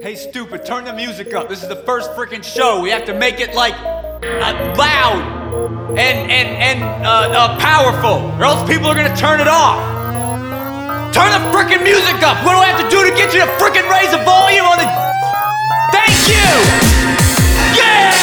Hey, stupid, turn the music up. This is the first freaking show. We have to make it like uh, loud and and and uh, uh, powerful, or else people are gonna turn it off. Turn the freaking music up. What do I have to do to get you to freaking raise the volume on the? Thank you. Yeah.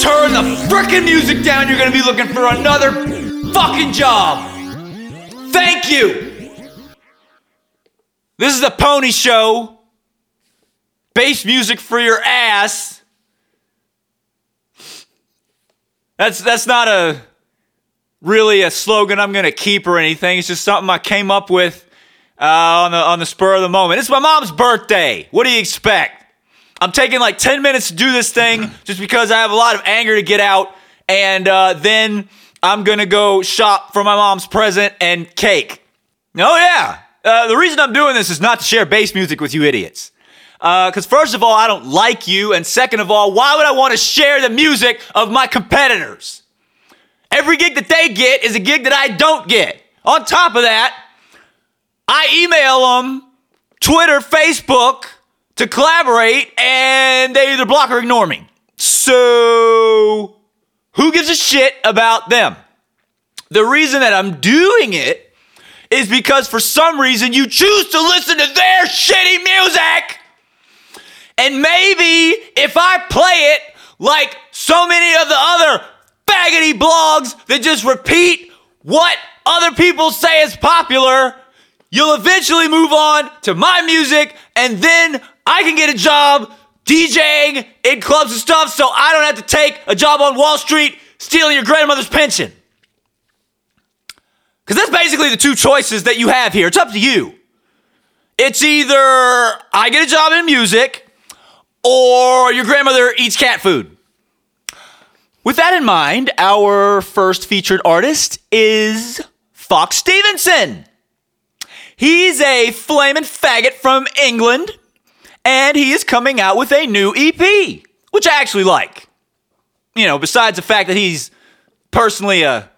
Turn the frickin' music down, you're gonna be looking for another fucking job! Thank you! This is the Poniishow. Bass music for your ass. That's that's not a really a slogan I'm gonna keep or anything. It's just something I came up with uh, on the on the spur of the moment. It's my mom's birthday. What do you expect? I'm taking like 10 minutes to do this thing just because I have a lot of anger to get out, and uh, then I'm gonna go shop for my mom's present and cake. Oh yeah. Uh, the reason I'm doing this is not to share bass music with you idiots. Because, first of all, I don't like you. And second of all, why would I want to share the music of my competitors? Every gig that they get is a gig that I don't get. On top of that, I email them Twitter, Facebook to collaborate, and they either block or ignore me. So, who gives a shit about them? The reason that I'm doing it is because for some reason you choose to listen to their shitty music. And maybe if I play it like so many of the other faggoty blogs that just repeat what other people say is popular, you'll eventually move on to my music and then I can get a job DJing in clubs and stuff so I don't have to take a job on Wall Street stealing your grandmother's pension. Because that's basically the two choices that you have here. It's up to you. It's either I get a job in music or your grandmother eats cat food. With that in mind, our first featured artist is Fox Stevenson. He's a flaming faggot from England, and he is coming out with a new EP, which I actually like. You know, besides the fact that he's personally a,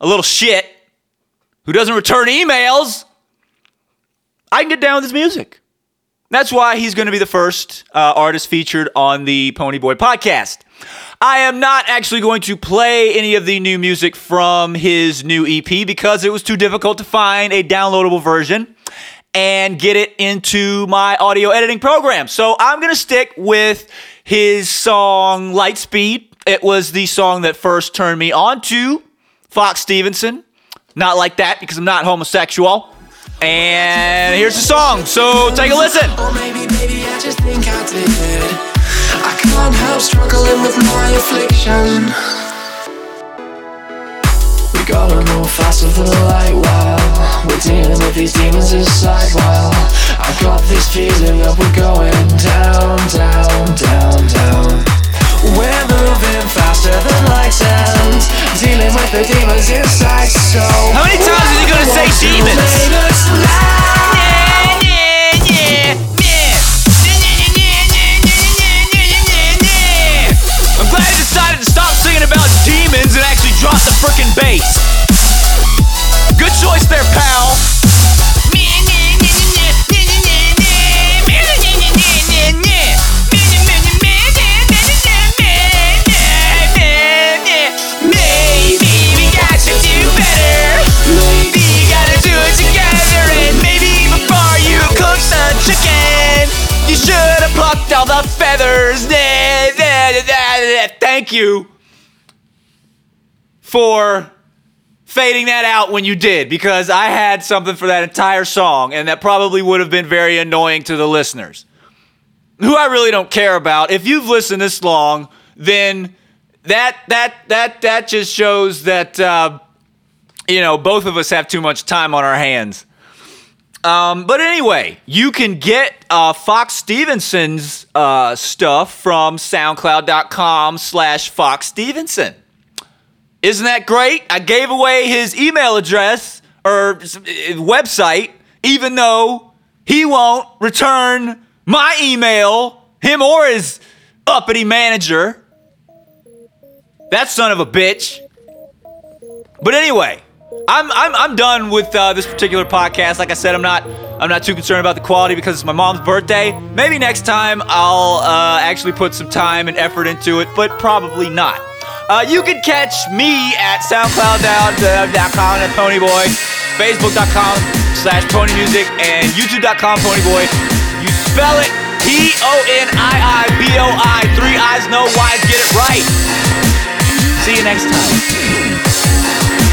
a little shit who doesn't return emails, I can get down with his music. That's why he's going to be the first uh, artist featured on the Poniiboi podcast. I am not actually going to play any of the new music from his new EP because it was too difficult to find a downloadable version and get it into my audio editing program. So I'm going to stick with his song Lightspeed. It was the song that first turned me on to Fox Stevenson. Not like that because I'm not homosexual. And here's the song, so take a listen. Or maybe, maybe I just think I did. I can't help struggling with my affliction. We gotta move faster than the light while we're dealing with these demons inside. While I've got this feeling that we're going down, down, down, down. We're moving faster than light and dealing with the demons inside. So How many times is he gonna say demons? The feathers. Thank you for fading that out when you did because I had something for that entire song and that probably would have been very annoying to the listeners. Who I really don't care about. If you've listened this long, then that that that that just shows that uh, you know both of us have too much time on our hands. Um, but anyway, you can get uh, Fox Stevenson's uh, stuff from SoundCloud.com slash Fox Stevenson. Isn't that great? I gave away his email address or uh, website, even though he won't return my email, him or his uppity manager. That son of a bitch. But anyway, I'm I'm I'm done with uh, this particular podcast. Like I said, I'm not I'm not too concerned about the quality because it's my mom's birthday. Maybe next time I'll uh, actually put some time and effort into it, but probably not. Uh, you can catch me at SoundCloud.com at Poniiboi, Facebook.com slash PonyMusic, and YouTube.com Poniiboi. You spell it P O N I I B O I. Three eyes, no Y's. Get it right. See you next time.